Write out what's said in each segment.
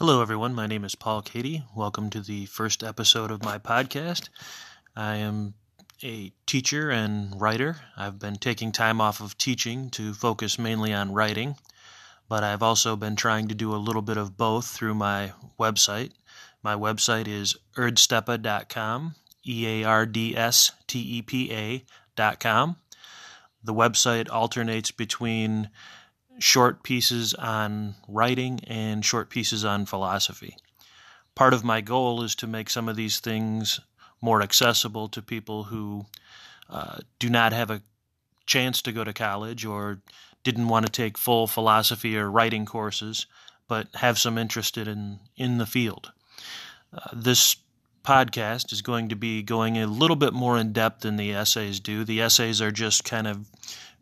Hello, everyone. My name is Paul Cady. Welcome to the first episode of my podcast. I am a teacher and writer. I've been taking time off of teaching to focus mainly on writing, but I've also been trying to do a little bit of both through my website. My website is eardstepa.com, E A R D S T E P A.com. The website alternates between short pieces on writing and short pieces on philosophy. Part of my goal is to make some of these things more accessible to people who uh, do not have a chance to go to college or didn't want to take full philosophy or writing courses, but have some interest in in the field. Uh, this podcast is going to be going a little bit more in depth than the essays do. The essays are just kind of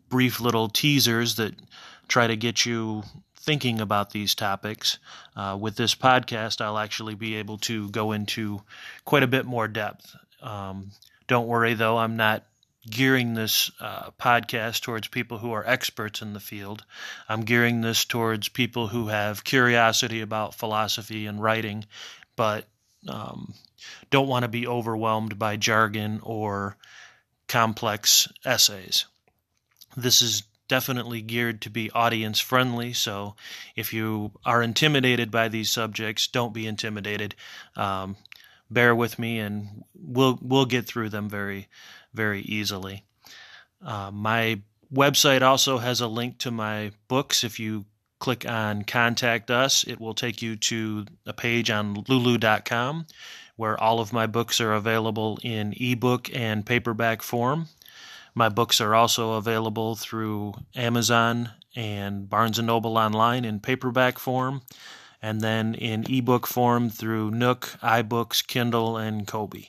brief little teasers that try to get you thinking about these topics. Uh, with this podcast, I'll actually be able to go into quite a bit more depth. Um, don't worry, though, I'm not gearing this uh, podcast towards people who are experts in the field. I'm gearing this towards people who have curiosity about philosophy and writing, but um, don't want to be overwhelmed by jargon or complex essays. This is definitely geared to be audience friendly. So if you are intimidated by these subjects, don't be intimidated. Um, bear with me, and we'll we'll get through them very very easily. Uh, my website also has a link to my books. If you click on contact us, it will take you to a page on lulu.com where all of my books are available in ebook and paperback form. My books are also available through Amazon and Barnes & Noble online in paperback form, and then in ebook form through Nook, iBooks, Kindle, and Kobo.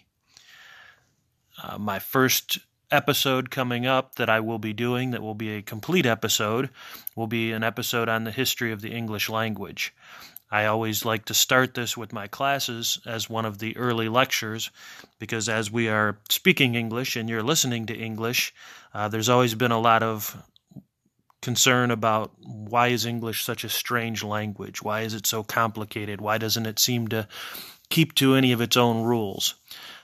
Uh, my first episode coming up that I will be doing, that will be a complete episode, will be an episode on the history of the English language. I always like to start this with my classes as one of the early lectures because as we are speaking English and you're listening to English, uh, there's always been a lot of concern about why is English such a strange language? Why is it so complicated? Why doesn't it seem to keep to any of its own rules?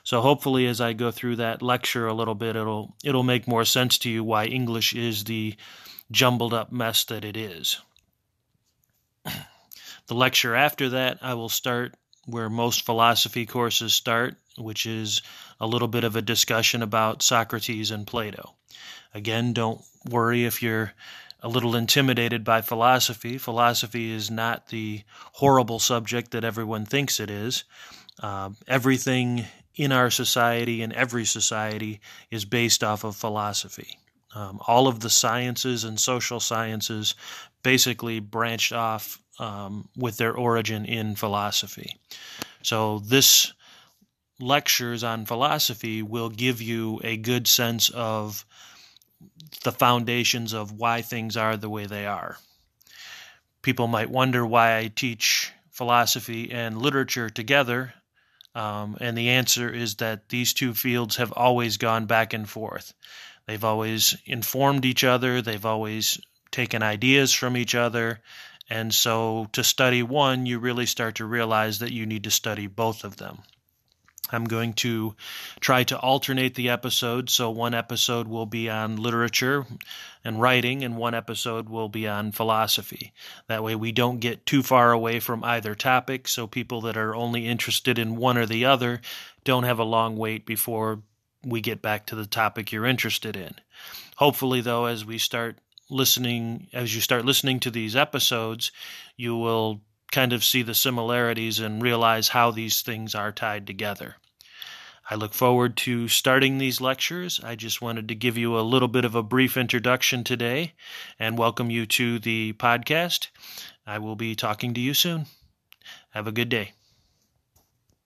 So hopefully as I go through that lecture a little bit it'll it'll make more sense to you why English is the jumbled up mess that it is. The lecture after that, I will start where most philosophy courses start, which is a little bit of a discussion about Socrates and Plato. Again, don't worry if you're a little intimidated by philosophy. Philosophy is not the horrible subject that everyone thinks it is. Uh, everything in our society, and every society, is based off of philosophy. Um, all of the sciences and social sciences basically branched off um, with their origin in philosophy. So, this lectures on philosophy will give you a good sense of the foundations of why things are the way they are. People might wonder why I teach philosophy and literature together, um, and the answer is that these two fields have always gone back and forth. They've always informed each other, they've always taken ideas from each other, and so to study one, you really start to realize that you need to study both of them. I'm going to try to alternate the episodes. So, one episode will be on literature and writing, and one episode will be on philosophy. That way, we don't get too far away from either topic. So, people that are only interested in one or the other don't have a long wait before we get back to the topic you're interested in. Hopefully, though, as we start listening as you start listening to these episodes, you will kind of see the similarities and realize how these things are tied together. I look forward to starting these lectures. I just wanted to give you a little bit of a brief introduction today and welcome you to the podcast. I will be talking to you soon. Have a good day.